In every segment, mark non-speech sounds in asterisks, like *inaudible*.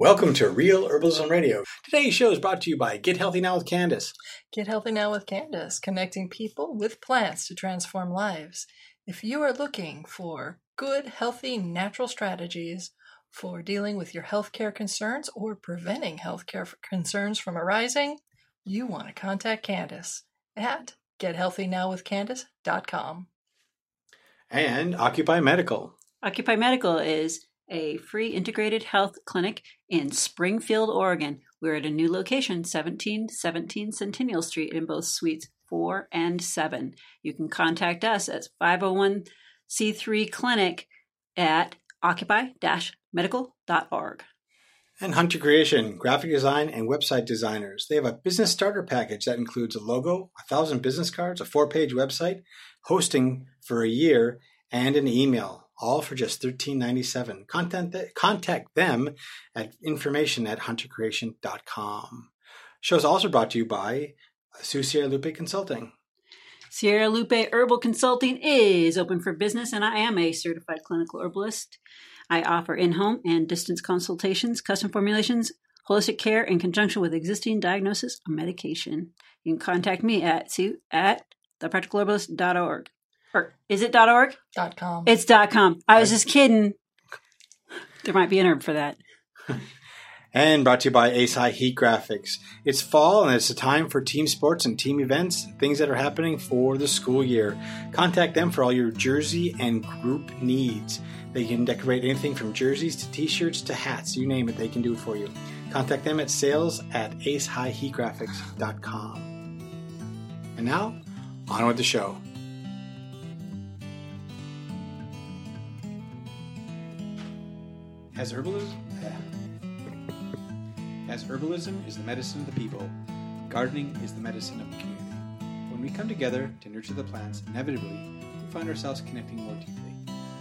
Welcome to Real Herbalism Radio. Today's show is brought to you by Get Healthy Now with Candace. Get Healthy Now with Candace, connecting people with plants to transform lives. If you are looking for good, healthy, natural strategies for dealing with your healthcare concerns or preventing healthcare concerns from arising, you want to contact Candace at gethealthynowwithcandace.com. And Occupy Medical. Occupy Medical is a free integrated health clinic in Springfield, Oregon. We're at a new location, 1717 Centennial Street, in both suites 4 and 7. You can contact us at 501c3 clinic at occupy medical.org. And Hunter Creation, graphic design and website designers. They have a business starter package that includes a logo, a thousand business cards, a four page website, hosting for a year, and an email all for just $13.97. Content contact them at information at huntercreation.com. Show is also brought to you by Sue Sierra Lupe Consulting. Sierra Lupe Herbal Consulting is open for business, and I am a certified clinical herbalist. I offer in home and distance consultations, custom formulations, holistic care in conjunction with existing diagnosis or medication. You can contact me at sue at thepracticalherbalist.org. Or is it .org? Dot .com. It's .com. I was just kidding. There might be an herb for that. *laughs* and brought to you by Ace High Heat Graphics. It's fall and it's a time for team sports and team events, things that are happening for the school year. Contact them for all your jersey and group needs. They can decorate anything from jerseys to t-shirts to hats, you name it, they can do it for you. Contact them at sales at acehighheatgraphics.com. And now, on with the show. As herbalism, as herbalism is the medicine of the people, gardening is the medicine of the community. When we come together to nurture the plants, inevitably we find ourselves connecting more deeply.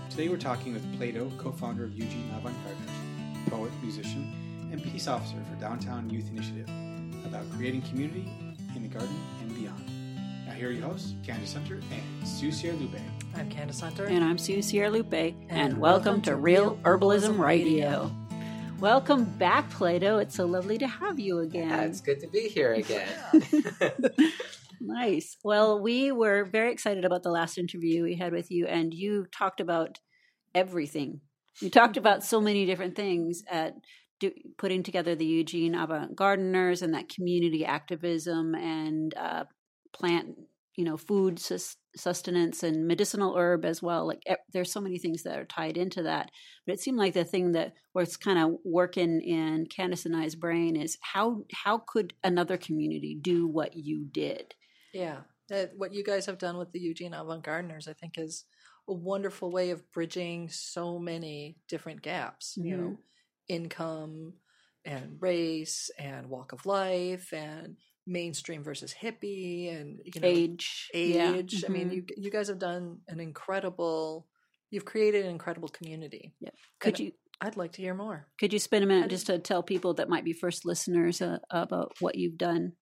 Today we're talking with Plaedo, co-founder of Eugene Avant Gardeners, poet, musician, and peace officer for Downtown Youth Initiative, about creating community in the garden and beyond. Now here are your hosts, Candace Hunter and Sue Sierra Lupe. I'm Candace Hunter. And I'm Sue Sierra Lupe. And, and welcome, to Real Herbalism Radio. Welcome back, Plaedo. It's so lovely to have you again. Yeah, it's good to be here again. *laughs* nice. Well, we were very excited about the last interview we had with you, and you talked about everything. You talked about so many different things at do, putting together the Eugene Avant Gardeners and that community activism and uh, plant you know food sustenance and medicinal herb as well like there's so many things that are tied into that but it seemed like the thing that was kind of working in candace and i's brain is how how could another community do what you did yeah that, what you guys have done with the eugene avant gardeners i think is a wonderful way of bridging so many different gaps mm-hmm. you know income and race and walk of life and mainstream versus hippie and you know, age age yeah. mm-hmm. i mean mm-hmm. you you guys have done an incredible you've created an incredible community yeah could and you i'd like to hear more could you spend a minute just to tell people that might be first listeners uh, about what you've done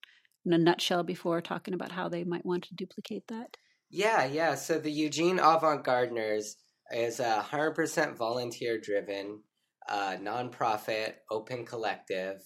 in a nutshell before talking about how they might want to duplicate that yeah yeah so the eugene avant gardeners is a 100% volunteer driven uh, nonprofit open collective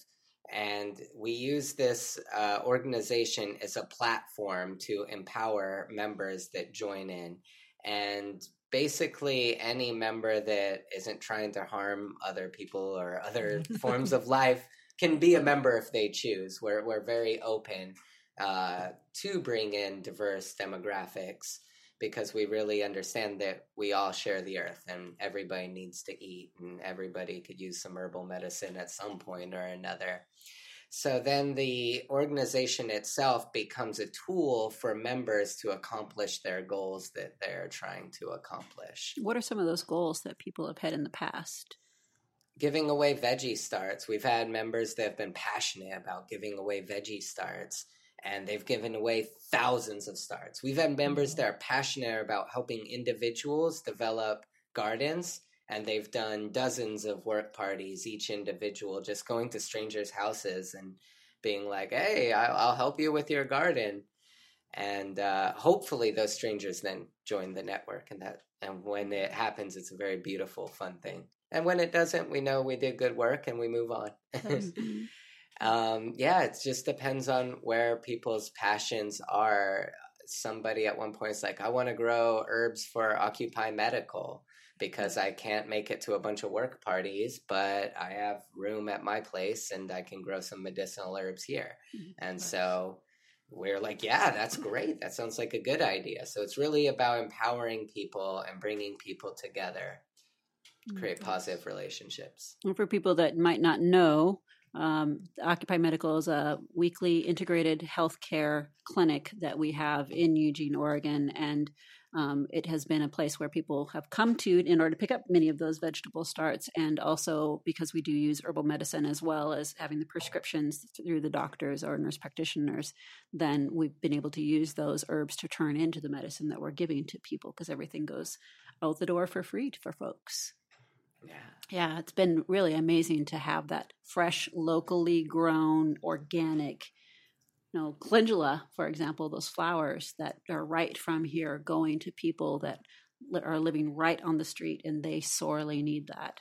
and we use this uh, organization as a platform to empower members that join in. And basically, any member that isn't trying to harm other people or other *laughs* forms of life can be a member if they choose. We're, we're very open uh, to bring in diverse demographics because we really understand that we all share the earth and everybody needs to eat and everybody could use some herbal medicine at some point or another. So then the organization itself becomes a tool for members to accomplish their goals that they're trying to accomplish. What are some of those goals that people have had in the past? Giving away veggie starts. We've had members that have been passionate about giving away veggie starts and they've given away thousands of starts. We've had members that are passionate about helping individuals develop gardens, and they've done dozens of work parties, each individual, just going to strangers' houses and being like, hey, I'll help you with your garden. And uh, hopefully, those strangers then join the network, and that, and when it happens, it's a very beautiful, fun thing. and when it doesn't, we know we did good work and we move on. *laughs* um, yeah, it just depends on where people's passions are. Somebody at one point is like, I want to grow herbs for Occupy Medical because I can't make it to a bunch of work parties, but I have room at my place and I can grow some medicinal herbs here. Mm-hmm. And so we're like, yeah, that's great. That sounds like a good idea. So it's really about empowering people and bringing people together, create positive relationships. And for people that might not know, um, Occupy Medical is a weekly integrated healthcare clinic that we have in Eugene, Oregon, and um, it has been a place where people have come to in order to pick up many of those vegetable starts, and also because we do use herbal medicine as well as having the prescriptions through the doctors or nurse practitioners, then we've been able to use those herbs to turn into the medicine that we're giving to people because everything goes out the door for free for folks. Yeah. Yeah, it's been really amazing to have that fresh, locally grown, organic, you know, calendula, for example, those flowers that are right from here going to people that are living right on the street and they sorely need that.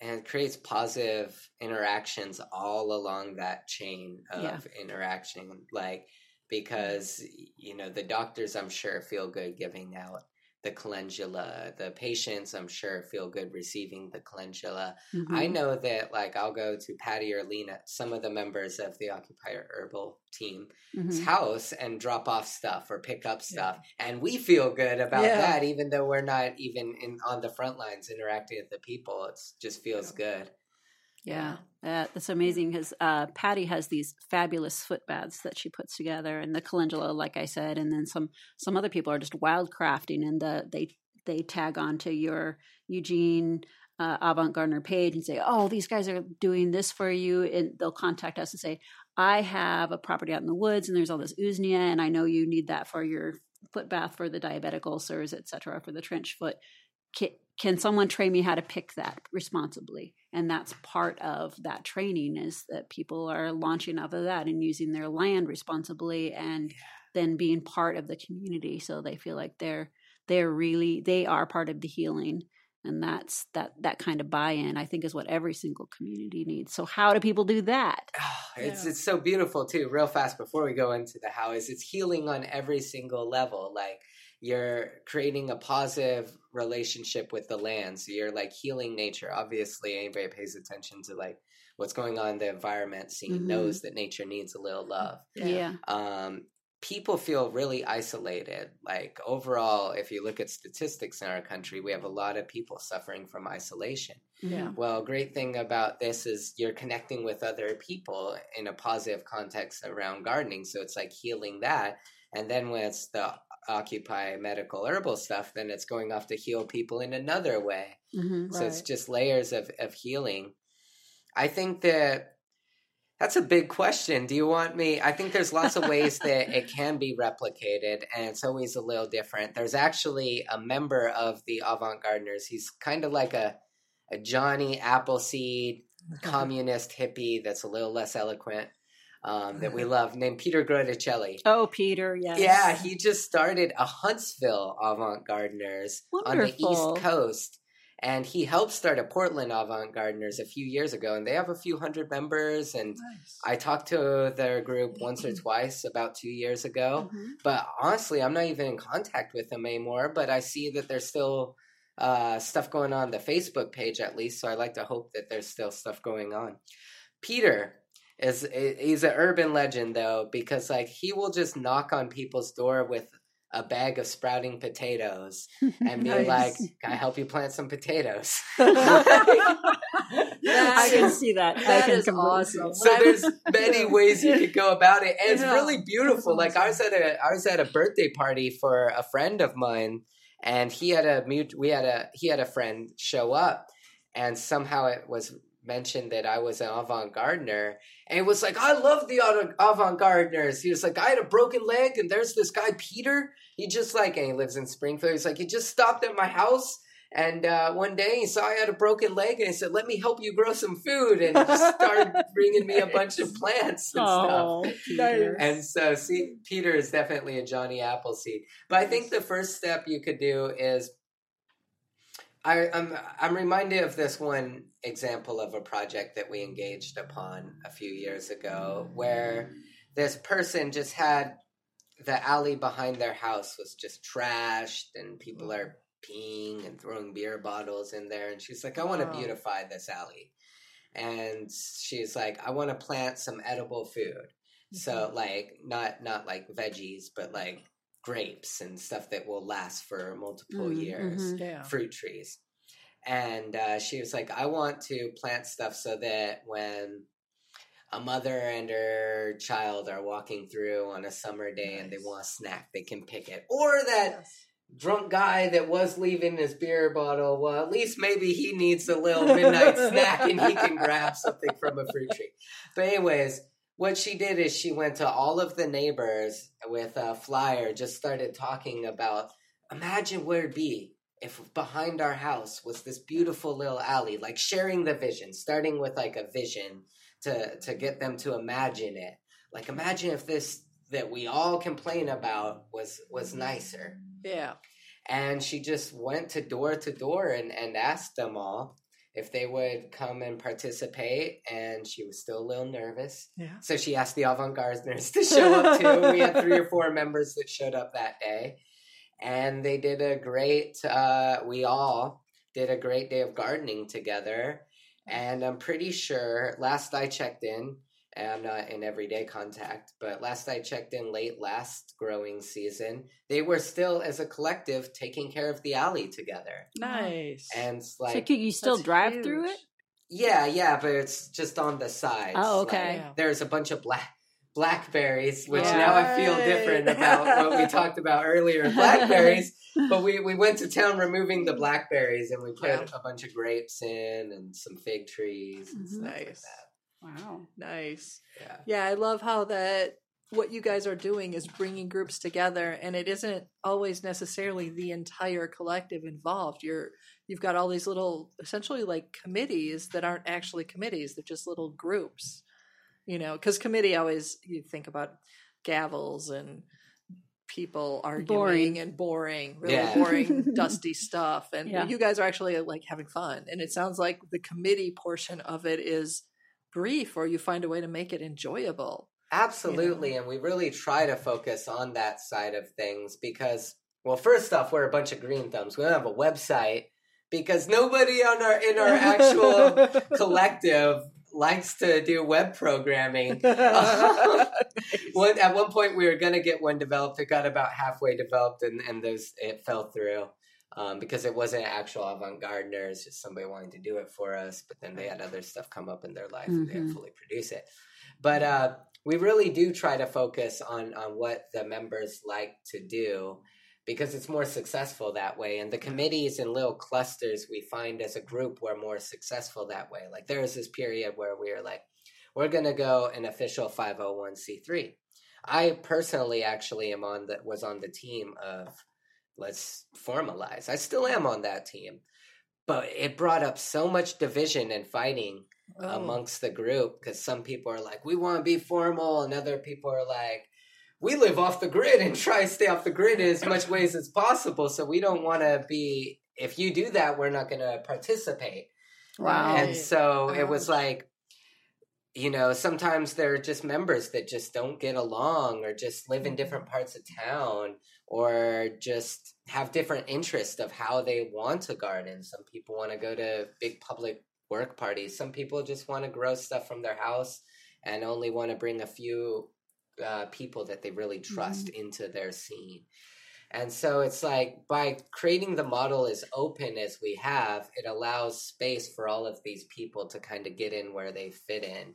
And it creates positive interactions all along that chain of Yeah. interaction. Like, because, you know, the doctors, I'm sure, feel good giving out the calendula. The patients, I'm sure, feel good receiving the calendula. I Mhm. know that, like, I'll go to Patty or Lena, some of the members of the Occupy Herbal team's Mhm. house and drop off stuff or pick up stuff. And we feel good about Yeah. that, even though we're not even in on the front lines interacting with the people. It just feels good. Yeah, that's amazing because uh, Patty has these fabulous foot baths that she puts together, and the calendula, like I said, and then some some other people are just wild crafting, and the they they tag onto your Eugene uh, Avant Gardener page and say, "Oh, these guys are doing this for you," and they'll contact us and say, "I have a property out in the woods, and there's all this usnea, and I know you need that for your foot bath for the diabetic ulcers, etc., for the trench foot." Can, can someone train me how to pick that responsibly? And that's part of that training is that people are launching off of that and using their land responsibly and then being part of the community so they feel like they're they're really they are part of the healing and that's that that kind of buy-in i think is what every single community needs so how do people do that ah, it's Yeah. it's so beautiful too. Real fast before we go into the how is it's healing on every single level. Like you're creating a positive relationship with the land. So you're like healing nature. Obviously, anybody pays attention to like what's going on in the environment scene Mhm. knows that nature needs a little love. yeah, um, people feel really isolated. Like overall, if you look at statistics in our country, we have a lot of people suffering from isolation. yeah. Well, great thing about this is you're connecting with other people in a positive context around gardening. So it's like healing that. And then when it's the occupy medical herbal stuff, then it's going off to heal people in another way. Mhm. So it's just layers of, of healing. I think that that's a big question. Do you want me? I think there's lots of ways *laughs* that it can be replicated, and it's always a little different. There's actually a member of the Avant Gardeners. He's kind of like a, a Johnny Appleseed communist hippie that's a little less eloquent um, that we love, named Peter Grotticelli. oh peter yes Yeah, he just started a Huntsville Avant Gardeners on the East Coast. And he helped start a Portland Avant Gardeners a few years ago, and they have a few hundred members. And Nice. I talked to their group once or twice about two years ago. Mhm. But honestly, I'm not even in contact with them anymore. But I see that there's still uh, stuff going on the Facebook page, at least. So I like to hope that there's still stuff going on. Peter is he's an urban legend though because like he will just knock on people's door with a bag of sprouting potatoes and be *laughs* Nice. like, "Can I help you plant some potatoes?" *laughs* I can see that. I That can is completely see awesome. so there's many ways you could go about it and it's really beautiful like i was at a i was at a birthday party for a friend of mine and he had a mute we had a he had a friend show up and somehow it was mentioned that i was an avant-gardener and it was like i love the avant-gardeners he was like i had a broken leg and there's this guy peter he just like and he lives in springfield he's like he just stopped at my house and uh, one day he saw I had a broken leg and he said, Let me help you grow some food. And he just started *laughs* bringing me a bunch of plants and stuff. Oh, Peter. And so, see, Peter is definitely a Johnny Appleseed. But I think the first step you could do is I, I'm I'm reminded of this one example of a project that we engaged upon a few years ago, where this person just had the alley behind their house was just trashed, and people mm. are peeing and throwing beer bottles in there, and she's like, "I want to oh. beautify this alley," and she's like, "I want to plant some edible food." So mm-hmm. like not not like veggies, but like grapes and stuff that will last for multiple Mm, years mhm. Yeah. fruit trees. And uh, she was like, I want to plant stuff so that when a mother and her child are walking through on a summer day and they want a snack, they can pick it. Or that Yes. drunk guy that was leaving his beer bottle, well, at least maybe he needs a little *laughs* midnight snack and he can grab something from a fruit tree. But, anyways, what she did is she went to all of the neighbors with a flyer, just started talking about imagine where it'd be if behind our house was this beautiful little alley, like sharing the vision, starting with like a vision to to get them to imagine it. Like imagine if this that we all complain about was was nicer Yeah. and she just went to door to door and, and asked them all if they would come and participate and she was still a little nervous. Yeah. so she asked the avant-gardeners to show up too. We had three or four members that showed up that day. And they did a great uh, we all did a great day of gardening together. And i'm pretty sure last i checked in I'm not in everyday contact, but last I checked in late last growing season, they were still as a collective taking care of the alley together. Nice. And it's so like, can you still That's drive through it? yeah, yeah, but it's just on the sides. Oh, Like, okay. Yeah. there's a bunch of black blackberries, which Yeah. now I feel different about what we talked about earlier. *laughs* Blackberries, but we, we went to town removing the blackberries and we put Yeah. a bunch of grapes in and some fig trees and Mhm. stuff like Nice. that. Wow. Nice. Yeah. Yeah, I love how that what you guys are doing is bringing groups together and it isn't always necessarily the entire collective involved. You're you've got all these little essentially like committees that aren't actually committees, they're just little groups. You know, cuz committee always you think about gavels and people arguing Boring. and boring, really Yeah. boring, *laughs* dusty stuff. And Yeah. you guys are actually like having fun. And it sounds like the committee portion of it is brief or you find a way to make it enjoyable. Absolutely, and we really try to focus on that side of things because, well, first off, we're a bunch of green thumbs. We don't have a website because nobody on our in our actual *laughs* collective likes to do web programming. *laughs* *laughs* one, at one point, we were going to get one developed. It got about halfway developed, and and those it fell through. Um, because it wasn't actual avant-gardener, it's just somebody wanting to do it for us. But then they had other stuff come up in their life and they didn't Mhm. fully produce it. But uh, we really do try to focus on on what the members like to do because it's more successful that way and the committees and little clusters we find as a group were more successful that way like there was this period where we were like we're going to go an official 501c3 i personally actually am on the was on the team of let's formalize i still am on that team but it brought up so much division and fighting Oh, amongst the group because some people are like, we want to be formal, and other people are like, we live off the grid and try to stay off the grid in as much ways as possible. So we don't want to be. If you do that, we're not going to participate. Wow. And so it was like, you know, sometimes there are just members that just don't get along or just live in different parts of town or just have different interests of how they want to garden. Some people want to go to big public work parties. Some people just want to grow stuff from their house and only want to bring a few uh, people that they really trust into their scene. And so it's like by creating the model as open as we have, it allows space for all of these people to kind of get in where they fit in.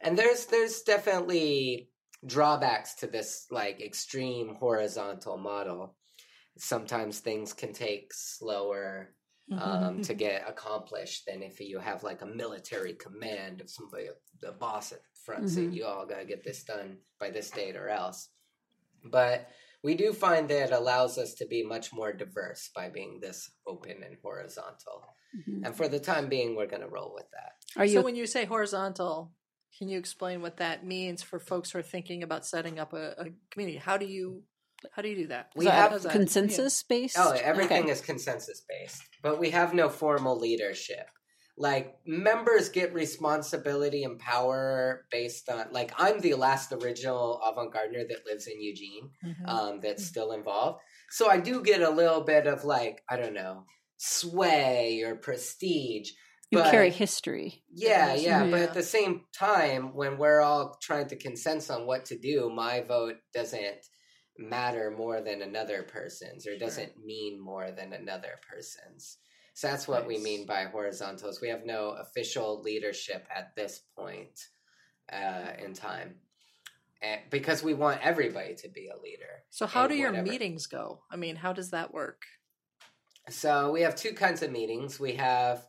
And there's there's definitely drawbacks to this like extreme horizontal model. Sometimes things can take slower um, to get accomplished than if you have like a military command of somebody, the boss at the front saying, Mhm. you all got to get this done by this date or else. But we do find that it allows us to be much more diverse by being this open and horizontal. Mhm. And for the time being, we're going to roll with that. Are you so when you say horizontal, can you explain what that means for folks who are thinking about setting up a, a community? How do you how do you do that? We How have does that- consensus based? Oh, everything Okay. is consensus based. but we have no formal leadership. Like members get responsibility and power based on like I'm the last original avant-gardener that lives in Eugene Mhm. um, that's still involved. So I do get a little bit of like, I don't know, sway or prestige. You but- carry history. Yeah, yeah, but at the same time, when we're all trying to consensus on what to do, my vote doesn't matter more than another person's or doesn't mean more than another person's. So that's what we mean by horizontals. We have no official leadership at this point uh, in time. And because we want everybody to be a leader. So, how do your whatever. meetings go? I mean, how does that work? So we have two kinds of meetings. We have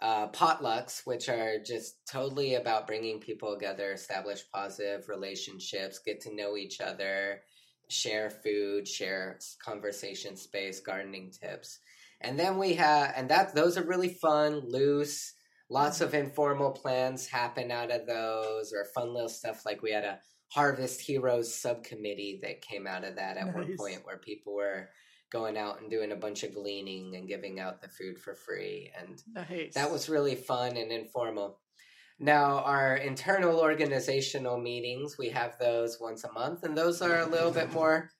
uh, potlucks, which are just totally about bringing people together, establish positive relationships, get to know each other, share food, share conversation space, gardening tips. And then we have, and that those are really fun, loose. Lots of mm-hmm. informal plans happen out of those, or fun little stuff like we had a Harvest Heroes subcommittee that came out of that at one point, where people were going out and doing a bunch of gleaning and giving out the food for free and Nice. that was really fun and informal now our internal organizational meetings we have those once a month and those are a little bit more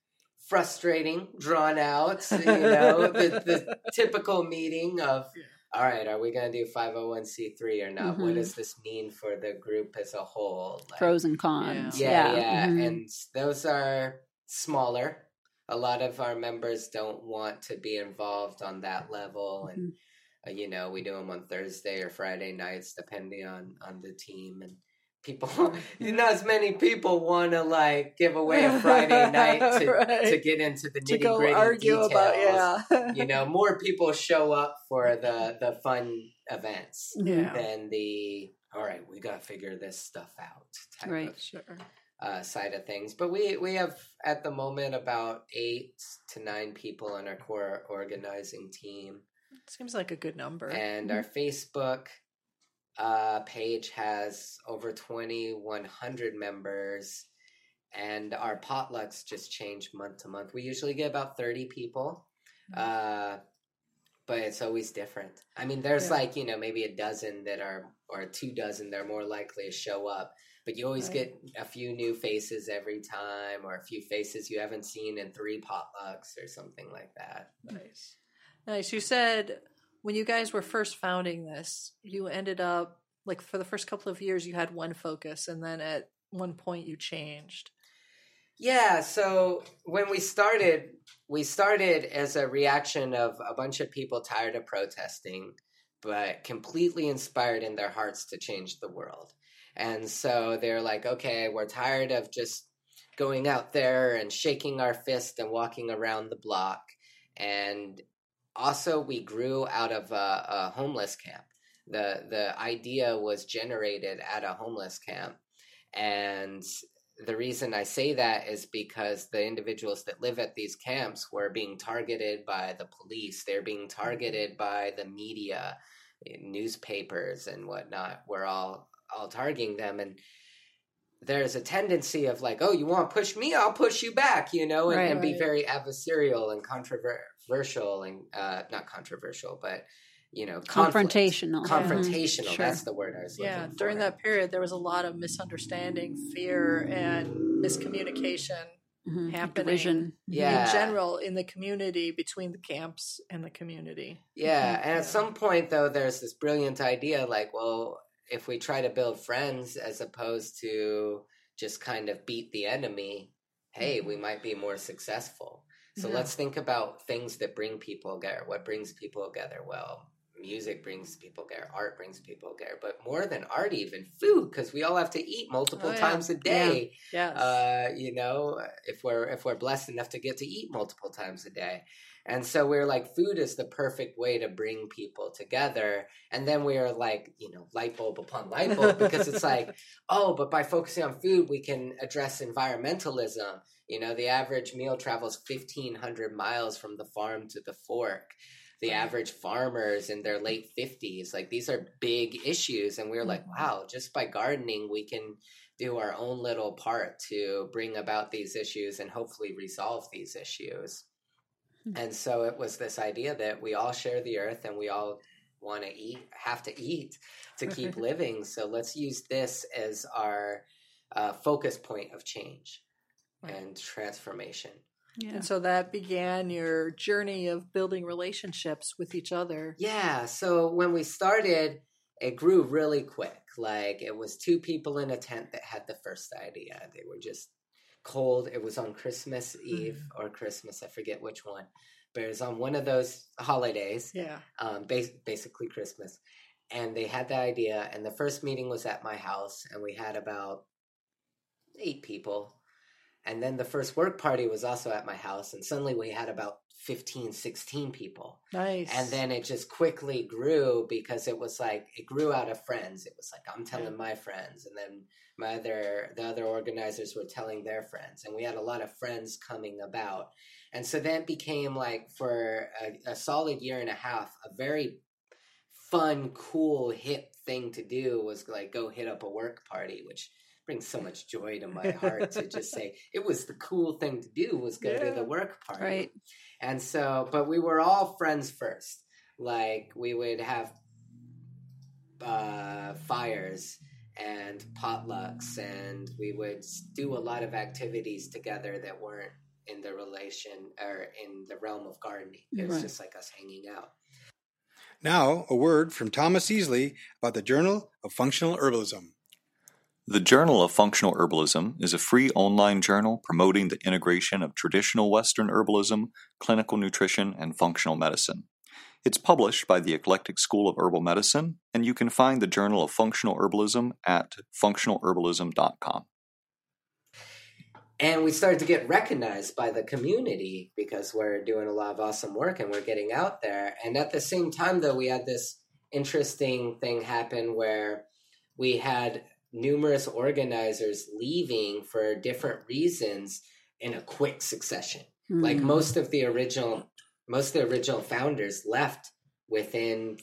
frustrating drawn out *laughs* you know the, the typical meeting of Yeah. all right are we going to do 501c3 or not what Mhm. does this mean for the group as a whole Like, Pros and cons. yeah, yeah, Mhm. and those are smaller. A lot of our members don't want to be involved on that level, and uh, you know we do them on Thursday or Friday nights, depending on on the team and people. *laughs* You not as many people want to like give away a Friday *laughs* night to Right. to get into the nitty gritty argue details. about yeah. You know, more people show up for the the fun events yeah. than the all right. We got to figure this stuff out. Right. of Sure. uh, side of things. But we we have at the moment about eight to nine people on our core organizing team, Seems like a good number. and our Facebook uh, page has over twenty one hundred members. And our potlucks just change month to month. We usually get about thirty people, uh, but it's always different. I mean, there's Yeah. like you know maybe a dozen that are or two dozen that are more likely to show up but you always Right. get a few new faces every time or a few faces you haven't seen in three potlucks or something like that Nice. Nice. You said when you guys were first founding this, you ended up like for the first couple of years you had one focus and then at one point you changed. yeah so when we started we started as a reaction of a bunch of people tired of protesting but completely inspired in their hearts to change the world and so they're like okay we're tired of just going out there and shaking our fist and walking around the block and also we grew out of a, a homeless camp the the idea was generated at a homeless camp and the reason I say that is because the individuals that live at these camps were being targeted by the police. They're being targeted by the media, eh, newspapers, and whatnot. We're all all targeting them, and there's a tendency of like, oh, you want to push me? I'll push you back, you know, and, Right. and be very adversarial and controversial, and uh, not controversial, but you know, conflict. Confrontational. Confrontational. Mhm. Sure. That's the word I was looking Yeah, for. during that period there was a lot of misunderstanding, fear and miscommunication Mhm. happening. Division. Yeah. in general in the community between the camps and the community. Yeah, Mhm. and Yeah. at some point though, there's this brilliant idea like, well, if we try to build friends as opposed to just kind of beat the enemy, hey, we might be more successful. So Yeah. let's think about things that bring people together. What brings people together? Well, music brings people together, art brings people together, but more than art, even food, because we all have to eat multiple Oh, yeah. times a day Yes. uh, you know, if we're if we're blessed enough to get to eat multiple times a day. And so we're like, food is the perfect way to bring people together. And then we're like, you know, light bulb upon light bulb because it's like, *laughs* oh, but by focusing on food, we can address environmentalism. You know, the average meal travels 1,500 miles from the farm to the fork. The average farmers in their late 50s, like these are big issues. And we're like, Mhm. wow, just by gardening, we can do our own little part to bring about these issues and hopefully resolve these issues. Hmm. And so it was this idea that we all share the earth and we all want to eat, have to eat to *laughs* keep living. So let's use this as our uh, focus point of change Right. and transformation. Yeah. And so that began your journey of building relationships with each other. Yeah. So when we started, it grew really quick. Like it was two people in a tent that had the first idea. They were just cold. It was on Christmas Eve or Christmas. I forget which one, but it was on one of those holidays. Yeah. um, bas- basically Christmas. And they had the idea, and the first meeting was at my house, and we had about eight people. And then the first work party was also at my house, and suddenly we had about 15, 16 people. Nice. And then it just quickly grew because it was like, it grew out of friends. It was like, I'm telling my friends, and then my other, the other organizers were telling their friends, and we had a lot of friends coming about. And so then became like for a, a solid year and a half, a very fun, cool, hip thing to do was like go hit up a work party, which brings so much joy to my heart to just *laughs* say it was the cool thing to do was go to the work party. Right. And so, but we were all friends first. Like we would have uh, fires and potlucks, and we would do a lot of activities together that weren't in the relation or in the realm of gardening. It was Right. just like us hanging out. Now, a word from Thomas Easley about the Journal of Functional Herbalism. The Journal of Functional Herbalism is a free online journal promoting the integration of traditional Western herbalism, clinical nutrition, and functional medicine. It's published by the Eclectic School of Herbal Medicine, and you can find the Journal of Functional Herbalism at functionalherbalism.com. And we started to get recognized by the community because we're doing a lot of awesome work and we're getting out there. And at the same time, though, we had this interesting thing happen where we had numerous organizers leaving for different reasons in a quick succession. Like Mm. most of the original, most of the original founders left within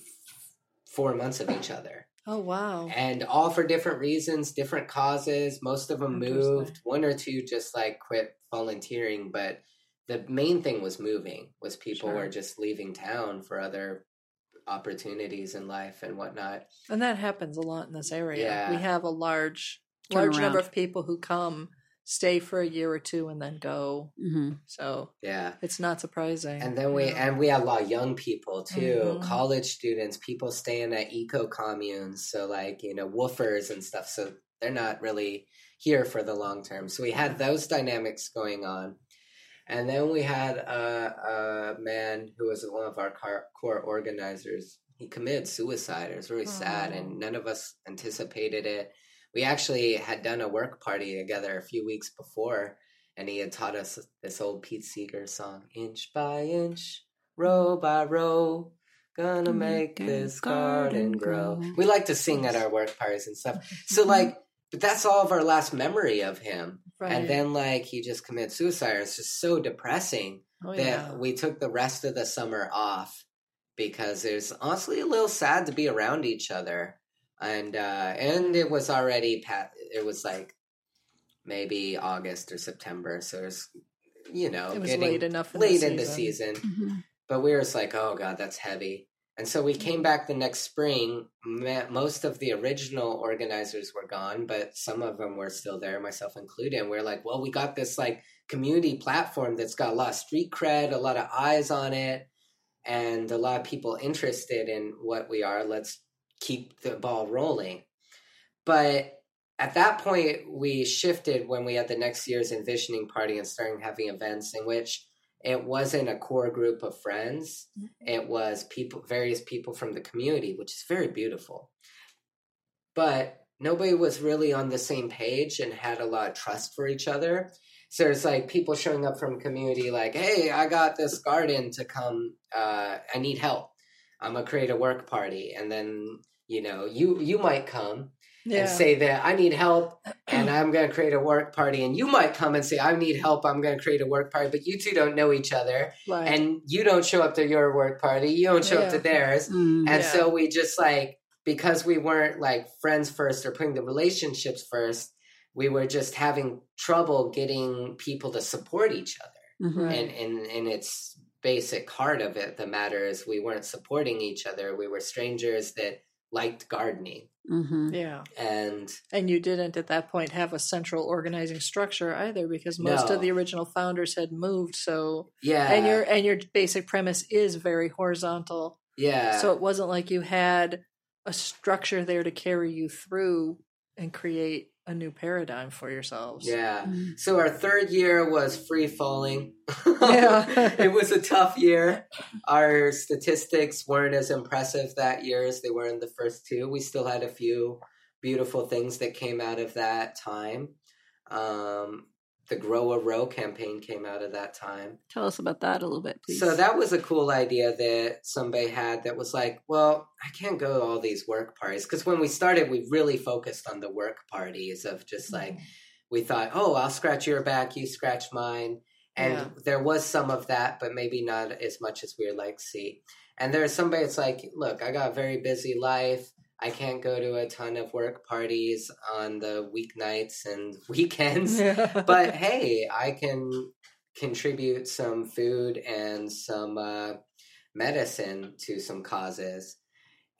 four months of each other oh wow. and all for different reasons, different causes. Most of them moved. One or two just like quit volunteering, but the main thing was moving. Was people Sure. were just leaving town for other opportunities in life and whatnot. And that happens a lot in this area. Yeah. We have a large Turn large number of people who come, stay for a year or two and then go. Mhm. So Yeah. it's not surprising. And then we Yeah. and we have a lot of young people too, Mhm. college students, people staying at eco communes, so like you know WWOOFers and stuff. So they're not really here for the long term. So we had those dynamics going on, and then we had a, a man who was one of our car, core organizers. He committed suicide. It was really sad, Oh. and none of us anticipated it. We actually had done a work party together a few weeks before, and he had taught us this old Pete Seeger song, "Inch by inch, row by row, gonna make this garden grow." We like to sing at our work parties and stuff. So mm-hmm. like, but that's all of our last memory of him. right. And then like he just commits suicide. It's just so depressing oh, that yeah. we took the rest of the summer off because it was honestly a little sad to be around each other. And uh and it was already pat it was like maybe August or September, so it's you know it was getting late enough in late the in the season. season. Mhm. But we were just like, oh god, that's heavy. And so we came back the next spring. Most of the original organizers were gone, but some of them were still there, myself included. And we are like, well, we got this like community platform that's got a lot of street cred, a lot of eyes on it, and a lot of people interested in what we are. Let's keep the ball rolling. But at that point, we shifted when we had the next year's envisioning party and starting having events in which it wasn't a core group of friends. It was people, various people from the community, which is very beautiful. But nobody was really on the same page and had a lot of trust for each other. So it's like people showing up from community, like, "Hey, I got this garden to come. Uh, I need help. I'm gonna create a work party." And then you know, you you might come Yeah. and say that I need help and I'm going to create a work party. And you might come and say, I need help. I'm going to create a work party. But you two don't know each other. right. And you don't show up to your work party. You don't show up to theirs. Mm. And Yeah. so we just like, because we weren't like friends first or putting the relationships first, we were just having trouble getting people to support each other. Mhm. And, and, and it's basic heart of it, the matter is we weren't supporting each other. We were strangers that liked gardening. hmm Yeah. And And you didn't at that point have a central organizing structure either because most No. of the original founders had moved. So yeah. and your and your basic premise is very horizontal. yeah. So it wasn't like you had a structure there to carry you through and create a new paradigm for yourselves. Yeah. Mm-hmm. So our third year was free falling. Yeah. *laughs* it was a tough year. Our statistics weren't as impressive that year as they were in the first two. We still had a few beautiful things that came out of that time. Um, the Grow a Row campaign came out of that time. Tell us about that a little bit, please. So that was a cool idea that somebody had that was like, well, I can't go to all these work parties. Because when we started, we really focused on the work parties of just mm-hmm. like, we thought, oh, I'll scratch your back, you scratch mine. And Yeah. there was some of that, but maybe not as much as we would like to see. And there's somebody that's like, look, I got a very busy life. I can't go to a ton of work parties on the weeknights and *laughs* weekends Yeah. but hey, I can contribute some food and some uh, medicine to some causes.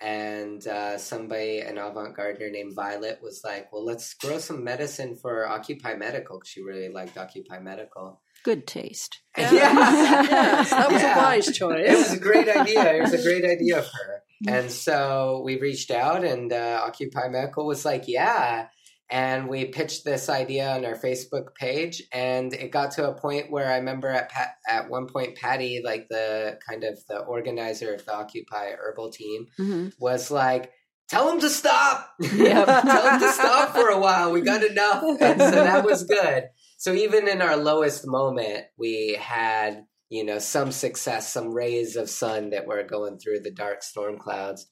And uh, somebody, an avant gardener named Violet, was like, "Well, let's grow some medicine for Occupy Medical." 'cause She really liked Occupy Medical. Good taste. Yeah. Yeah. Yes, that was Yeah. a wise choice. It was a great idea. It was a great idea of her. And so we reached out, and uh, Occupy Medical was like, "Yeah." And we pitched this idea on our Facebook page, and it got to a point where I remember at Pat, at one point, Patty, like the kind of the organizer of the Occupy Herbal team, hmm was like, "Tell them to stop. *laughs* Yep. Tell them to stop for a while. We got enough." And so that was good. So even in our lowest moment, we had you know some success, some rays of sun that were going through the dark storm clouds.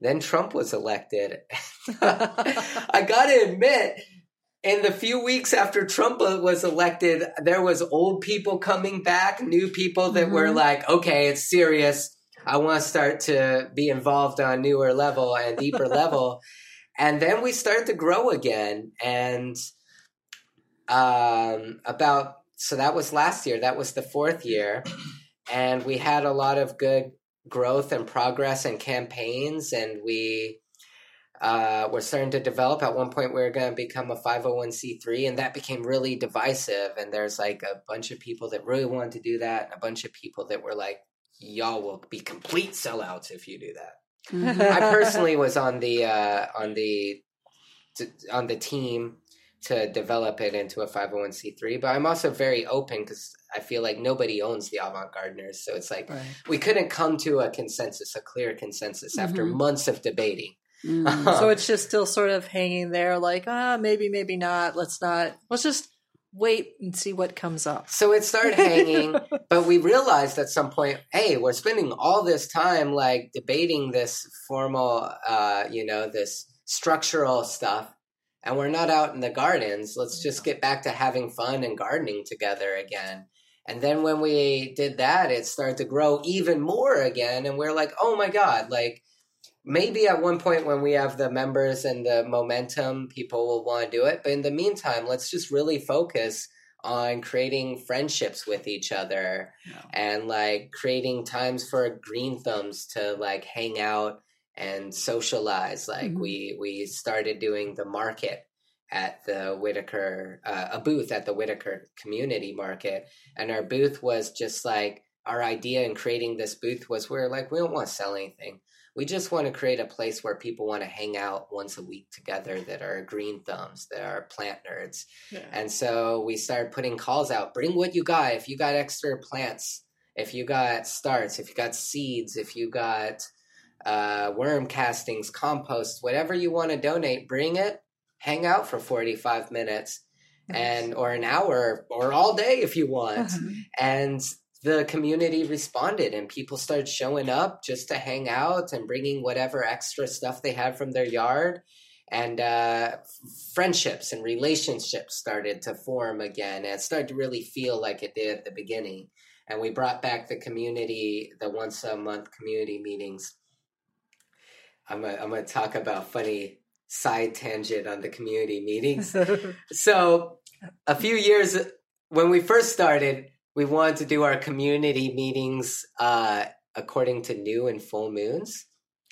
Then Trump was elected. *laughs* I got to admit, in the few weeks after Trump was elected, there was old people coming back, new people that were Mhm. like, "Okay, it's serious. I want to start to be involved on a newer level and deeper *laughs* level." And then we started to grow again, and um, about so that was last year. That was the fourth year, and we had a lot of good growth and progress and campaigns, and we uh, were starting to develop. At one point, we were going to become a five hundred one c three, and that became really divisive. And there's like a bunch of people that really wanted to do that, and a bunch of people that were like, "Y'all will be complete sellouts if you do that." I personally was on the uh, on the on the team to develop it into a 501c3 but i'm also very open because i feel like nobody owns the avant-gardeners so it's like Right. we couldn't come to a consensus a clear consensus after Mhm. months of debating Mhm. *laughs* So it's just still sort of hanging there, like, ah, maybe, maybe not. Let's not. Let's just wait and see what comes up. So it started hanging, *laughs* but we realized at some point, hey, we're spending all this time like debating this formal, uh, you know, this structural stuff, and we're not out in the gardens. Let's just get back to having fun and gardening together again. And then when we did that, it started to grow even more again, and we're like, oh my god, like maybe at one point when we have the members and the momentum, people will want to do it. But in the meantime, let's just really focus on creating friendships with each other Yeah. and like creating times for green thumbs to like hang out and socialize. Like Mhm. we we started doing the market at the Whiteaker, uh, a booth at the Whiteaker Community Market, and our booth was just like our idea in creating this booth was we're like we don't want to sell anything. We just want to create a place where people want to hang out once a week together that are green thumbs, that are plant nerds. Yeah. And so we started putting calls out bring what you got. If you got extra plants, if you got starts, if you got seeds, if you got uh, worm castings, compost, whatever you want to donate, bring it. Hang out for 45 minutes and or an hour or all day if you want. And the community responded and people started showing up just to hang out and bringing whatever extra stuff they had from their yard. And uh, friendships and relationships started to form again and it started to really feel like it did at the beginning. And we brought back the community the once a month community meetings i'm gonna, I'm gonna talk about funny side tangent on the community meetings *laughs* so a few years when we first started we wanted to do our community meetings uh, according to new and full moons.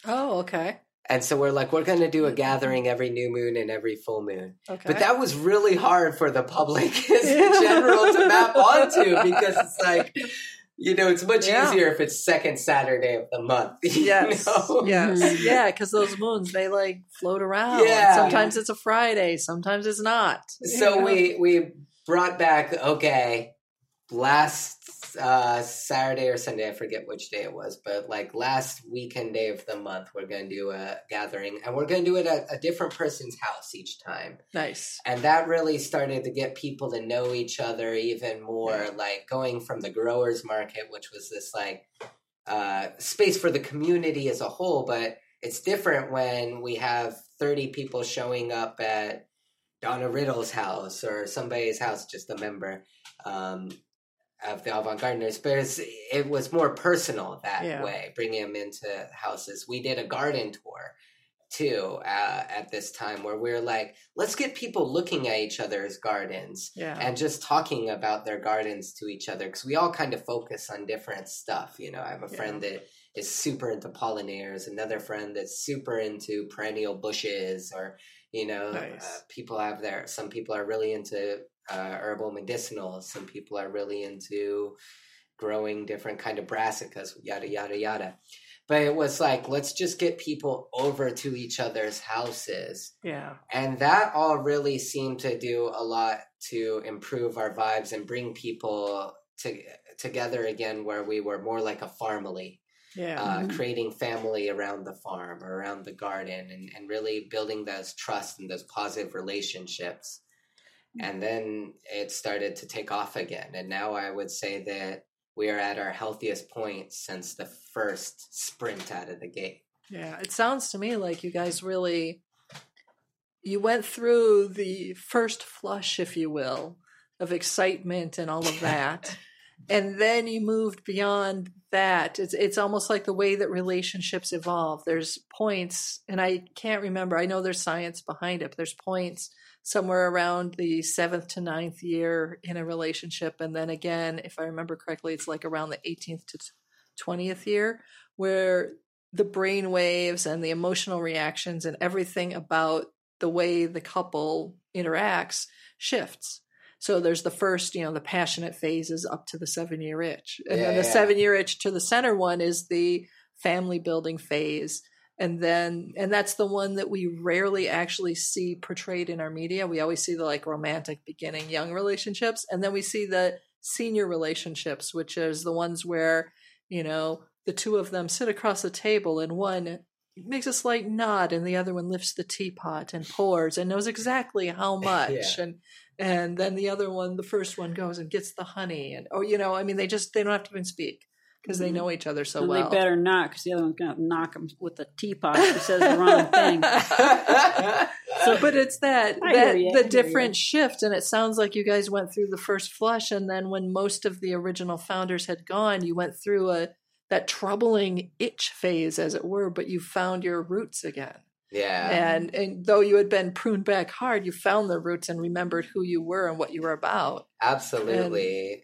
Oh, okay. And so we're like, we're going to do a gathering every new moon and every full moon. Okay. But that was really hard for the public *laughs* in *laughs* general to map onto because it's like, you know, it's much Yeah. easier if it's second Saturday of the month. *laughs* you Yes. know? Yes. Yeah, because *laughs* those moons they like float around. Yeah. Sometimes it's a Friday, sometimes it's not. So You know? we we brought back okay last uh Saturday or Sunday I forget which day it was but like last weekend day of the month we're going to do a gathering and we're going to do it at a different person's house each time nice. and that really started to get people to know each other even more like going from the growers market which was this like uh space for the community as a whole but it's different when we have 30 people showing up at Donna Riddle's house or somebody's house, just a member um, of the Avant Gardeners. But it's, it was more personal that Yeah. way, bringing them into houses. We did a garden tour too uh, at this time where we are like, let's get people looking at each other's gardens Yeah. and just talking about their gardens to each other because we all kind of focus on different stuff. You know, I have a Yeah. friend that is super into pollinators, another friend that's super into perennial bushes, or you know, Nice. uh, people have their. Some people are really into uh, herbal medicinals. Some people are really into growing different kind of brassicas, yada yada yada. But it was like, let's just get people over to each other's houses yeah. and that all really seemed to do a lot to improve our vibes and bring people to, together again where we were more like a family Yeah. uh, Mhm. creating family around the farm or around the garden and, and really building those trust and those positive relationships and then it started to take off again and now i would say that we are at our healthiest point since the first sprint out of the gate Yeah, it sounds to me like you guys really you went through the first flush, if you will, of excitement and all of *laughs* that. and then you moved beyond that. It's it's almost like the way that relationships evolve. There's points, and I can't remember. I know there's science behind it, but there's points somewhere around the seventh to ninth year in a relationship. And then again, if I remember correctly, it's like around the 18th to 20th year where the brain waves and the emotional reactions and everything about the way the couple interacts shifts. So there's the first, you know, the passionate phases up to the seven year itch. And then the Yeah. seven year itch to the center one is the family building phase. And then, and that's the one that we rarely actually see portrayed in our media. We always see the like romantic beginning, young relationships. And then we see the senior relationships, which is the ones where, you know, the two of them sit across the table and one makes a slight nod and the other one lifts the teapot and pours and knows exactly how *laughs* much Yeah. and and then the other one the first one goes and gets the honey and oh you know i mean they just they don't have to even speak because they Mhm. know each other so and well. they better not, because the other one's going to knock them with the teapot if he says the wrong thing. *laughs* so but it's that I that hear the hear different shift and it sounds like you guys went through the first flush and then when most of the original founders had gone you went through a that troubling itch phase as it were but you found your roots again. Yeah. And and though you had been pruned back hard you found the roots and remembered who you were and what you were about. Absolutely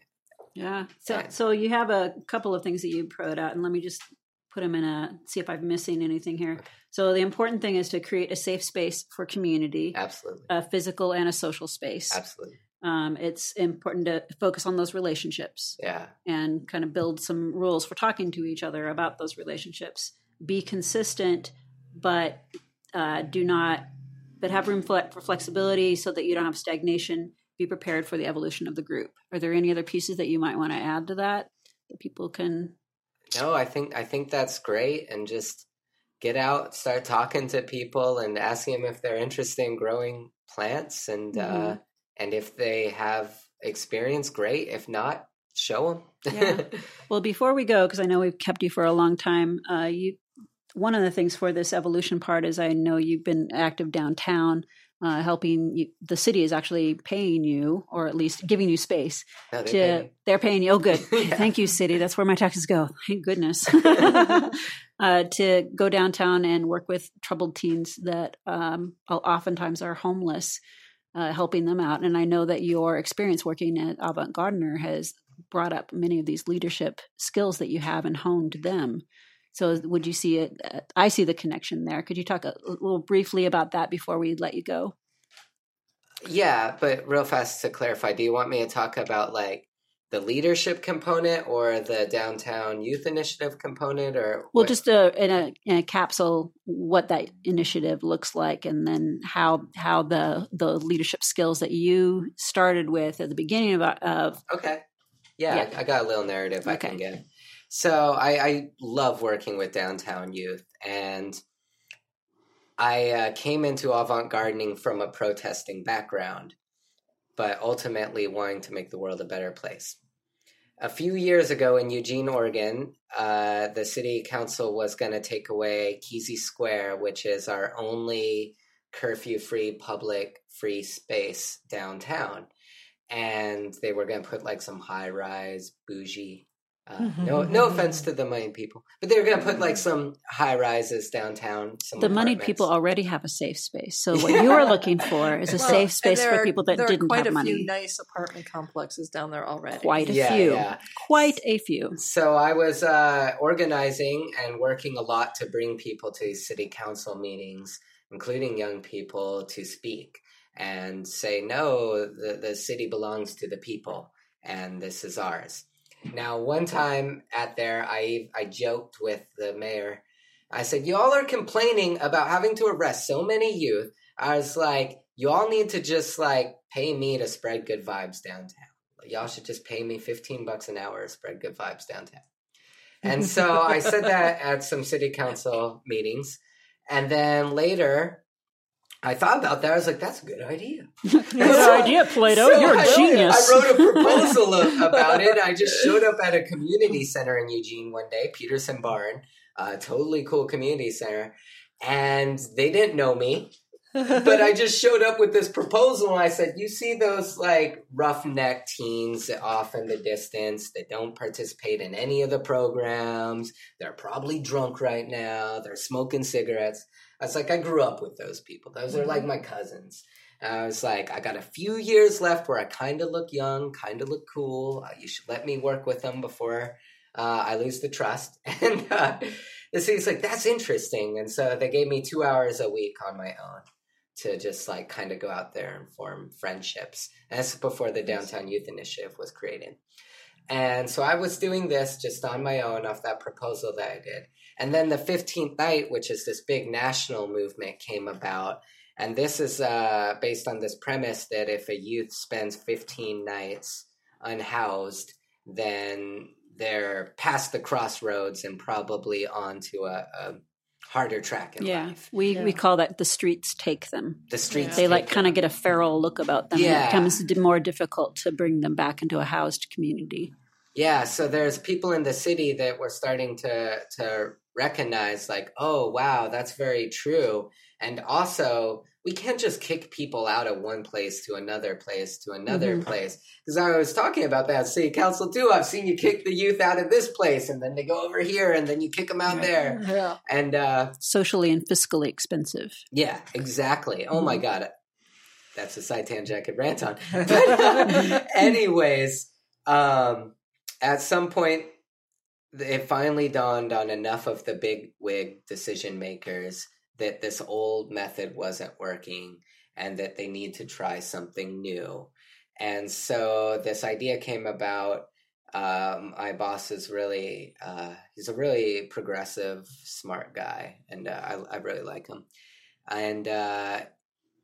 Yeah. So, Yeah. so you have a couple of things that you put out, and let me just put them in a see if I'm missing anything here. So the important thing is to create a safe space for community, absolutely a physical and a social space. absolutely Um, it's important to focus on those relationships yeah and kind of build some rules for talking to each other about those relationships. Be consistent, but uh, do not, but have room for, for flexibility so that you don't have stagnation. Be prepared for the evolution of the group. Are there any other pieces that you might want to add to that that people can? No, I think I think that's great, and just get out, start talking to people, and asking them if they're interested in growing plants, and uh, Mhm. and if they have experience, great. If not, show them. Yeah. *laughs* Well, before we go, because I know we've kept you for a long time, uh, you one of the things for this evolution part is I know you've been active downtown, uh, helping you, the city is actually paying you, or at least giving you space no, they to. pay me. They're paying you. Oh, good. *laughs* Yeah. Thank you, city. That's where my taxes go. Thank goodness. *laughs* *laughs* uh, to go downtown and work with troubled teens that um, oftentimes are homeless, uh, helping them out. And I know that your experience working at Avant Gardener has brought up many of these leadership skills that you have and honed them. So, would you see it? Uh, I see the connection there. Could you talk a, a little briefly about that before we let you go? Yeah, but real fast to clarify, do you want me to talk about like the leadership component or the downtown youth initiative component or well what? just a, in, a, in a capsule what that initiative looks like and then how how the the leadership skills that you started with at the beginning of, of okay yeah, yeah. I, I, got a little narrative okay. i can get so I, I love working with downtown youth and i uh, came into avant gardening from a protesting background but ultimately wanting to make the world a better place. A few years ago in Eugene, Oregon, uh, the city council was going to take away Kesey Square, which is our only curfew free public free space downtown. And they were going to put like some high rise, bougie uh, no, no offense to the money people, but they're going to put like some high rises downtown. the money people already have a safe space. So what you are looking for is a well, safe space for people that didn't have money. Quite a few nice apartment complexes down there already. Quite a yeah, few. Yeah. Quite a few. So I was uh, organizing and working a lot to bring people to city council meetings, including young people, to speak and say, no, the, the city belongs to the people, and this is ours. Now, one time at there, I I joked with the mayor. I said, "Y'all are complaining about having to arrest so many youth." I was like, "Y'all need to just like pay me to spread good vibes downtown. Y'all should just pay me fifteen bucks an hour to spread good vibes downtown." And so I said that at some city council meetings, and then later I thought about that. I was like, "That's a good idea." *laughs* good so, idea, Plaedo. So You're a I, genius. I wrote a proposal *laughs* about it. I just showed up at a community center in Eugene one day, Peterson Barn, a totally cool community center, and they didn't know me. but I just showed up with this proposal and I said, You see those like roughneck teens off in the distance that don't participate in any of the programs? They're probably drunk right now. They're smoking cigarettes. I was like, I grew up with those people. Those are like mm-hmm. my cousins. And I was like, I got a few years left where I kind of look young, kind of look cool. Uh, you should let me work with them before uh, I lose the trust. *laughs* And uh, the city's like, that's interesting. And so they gave me two hours a week on my own to just like kind of go out there and form friendships. And that's before the Downtown Youth Initiative was created. And so I was doing this just on my own off that proposal that I did. And then the 15th night, which is this big national movement, came about. And this is uh, based on this premise that if a youth spends 15 nights unhoused, then they're past the crossroads and probably onto a, a harder track in yeah. life. We yeah. we call that the streets take them. The streets. Yeah. They like kind of get a feral look about them. Yeah. It becomes more difficult to bring them back into a housed community. Yeah, so there's people in the city that were starting to to recognize like, oh wow, that's very true. And also, we can't just kick people out of one place to another place to another mm-hmm. place. Because I was talking about that city council too. I've seen you kick the youth out of this place, and then they go over here, and then you kick them out there. Yeah. And uh, socially and fiscally expensive. Yeah, exactly. Oh mm-hmm. my god, that's a side tangent I could rant on. *laughs* *laughs* But, uh, anyways, um, at some point it finally dawned on enough of the big wig decision makers that this old method wasn't working and that they need to try something new. And so this idea came about. Um, my boss is really, uh, he's a really progressive, smart guy, and uh, I, I, really like him. And uh,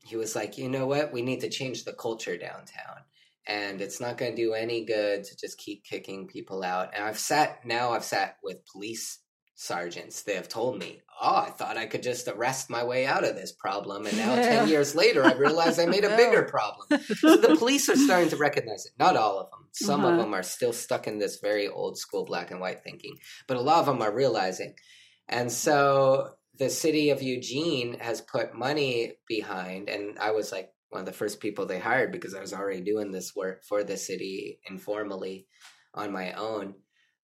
he was like, you know what? We need to change the culture downtown and it's not going to do any good to just keep kicking people out. And I've sat now, I've sat with police sergeants. They have told me, "Oh, I thought I could just arrest my way out of this problem, and now ten *laughs* years later, I realize I made a *laughs* bigger problem." So the police are starting to recognize it. Not all of them. Some uh-huh. of them are still stuck in this very old school black and white thinking, but a lot of them are realizing. And so the city of Eugene has put money behind, and I was like, one of the first people they hired because I was already doing this work for the city informally on my own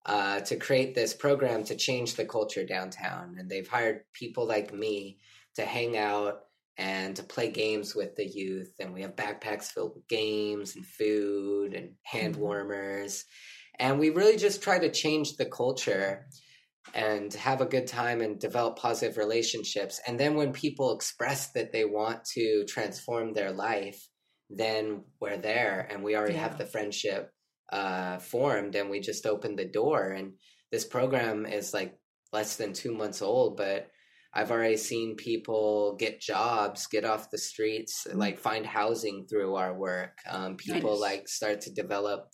uh, to create this program to change the culture downtown. And they've hired people like me to hang out and to play games with the youth. And we have backpacks filled with games and food and hand mm-hmm. warmers. And we really just try to change the culture and have a good time and develop positive relationships. And then when people express that they want to transform their life, then we're there and we already Yeah. have the friendship uh, formed and we just opened the door. And this program is like less than two months old, but I've already seen people get jobs, get off the streets, like find housing through our work. Um, people Nice. like start to develop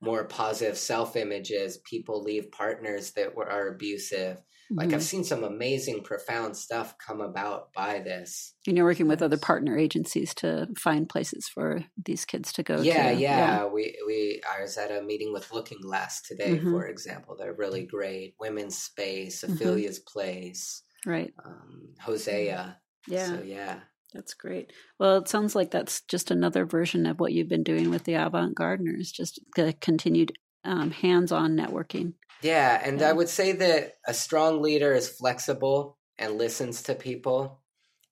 more positive self images. People leave partners that were are abusive. Like Mhm. I've seen some amazing, profound stuff come about by this. and you're working with other partner agencies to find places for these kids to go yeah, to. yeah, We we I was at a meeting with Looking Glass today, Mhm. for example. They're really great. Women's Space, Mhm. Ophelia's Place, Right. um, Hosea. Yeah. So yeah. That's great. Well, it sounds like that's just another version of what you've been doing with the Avant Gardeners, just the continued um, hands-on networking. Yeah, and Yeah. I would say that a strong leader is flexible and listens to people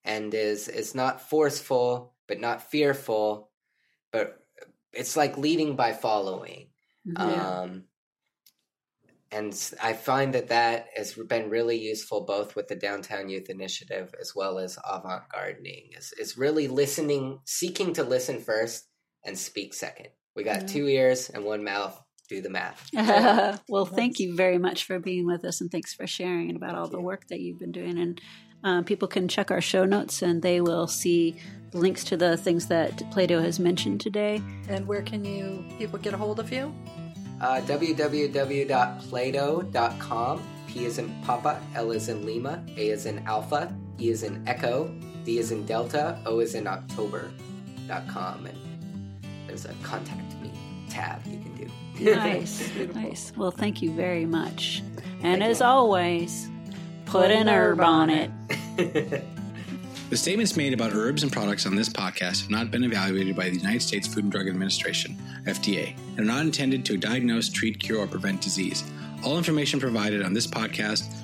and is is not forceful but not fearful, but it's like leading by following. Yeah. Um and I find that that has been really useful both with the Downtown Youth Initiative as well as Avant Gardening. Is is really listening, seeking to listen first and speak second. We got Yeah. two ears and one mouth. Do the math. *laughs* well, thank you very much for being with us, and thanks for sharing about all Thank the work that you've been doing. And um, people can check our show notes, and they will see links to the things that Plaedo has mentioned today. And where can you people get a hold of you? Uh, www.plaedo.com. P is in Papa, L is in Lima, A is in Alpha, E is in Echo, D is in Delta, O is in October.com. And there's a contact me tab you can do. Nice, *laughs* nice. Well, thank you very much. And Thank as you. always, put an herb on it. *laughs* The statements made about herbs and products on this podcast have not been evaluated by the United States Food and Drug Administration, FDA, and are not intended to diagnose, treat, cure, or prevent disease. All information provided on this podcast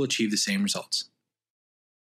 will achieve the same results.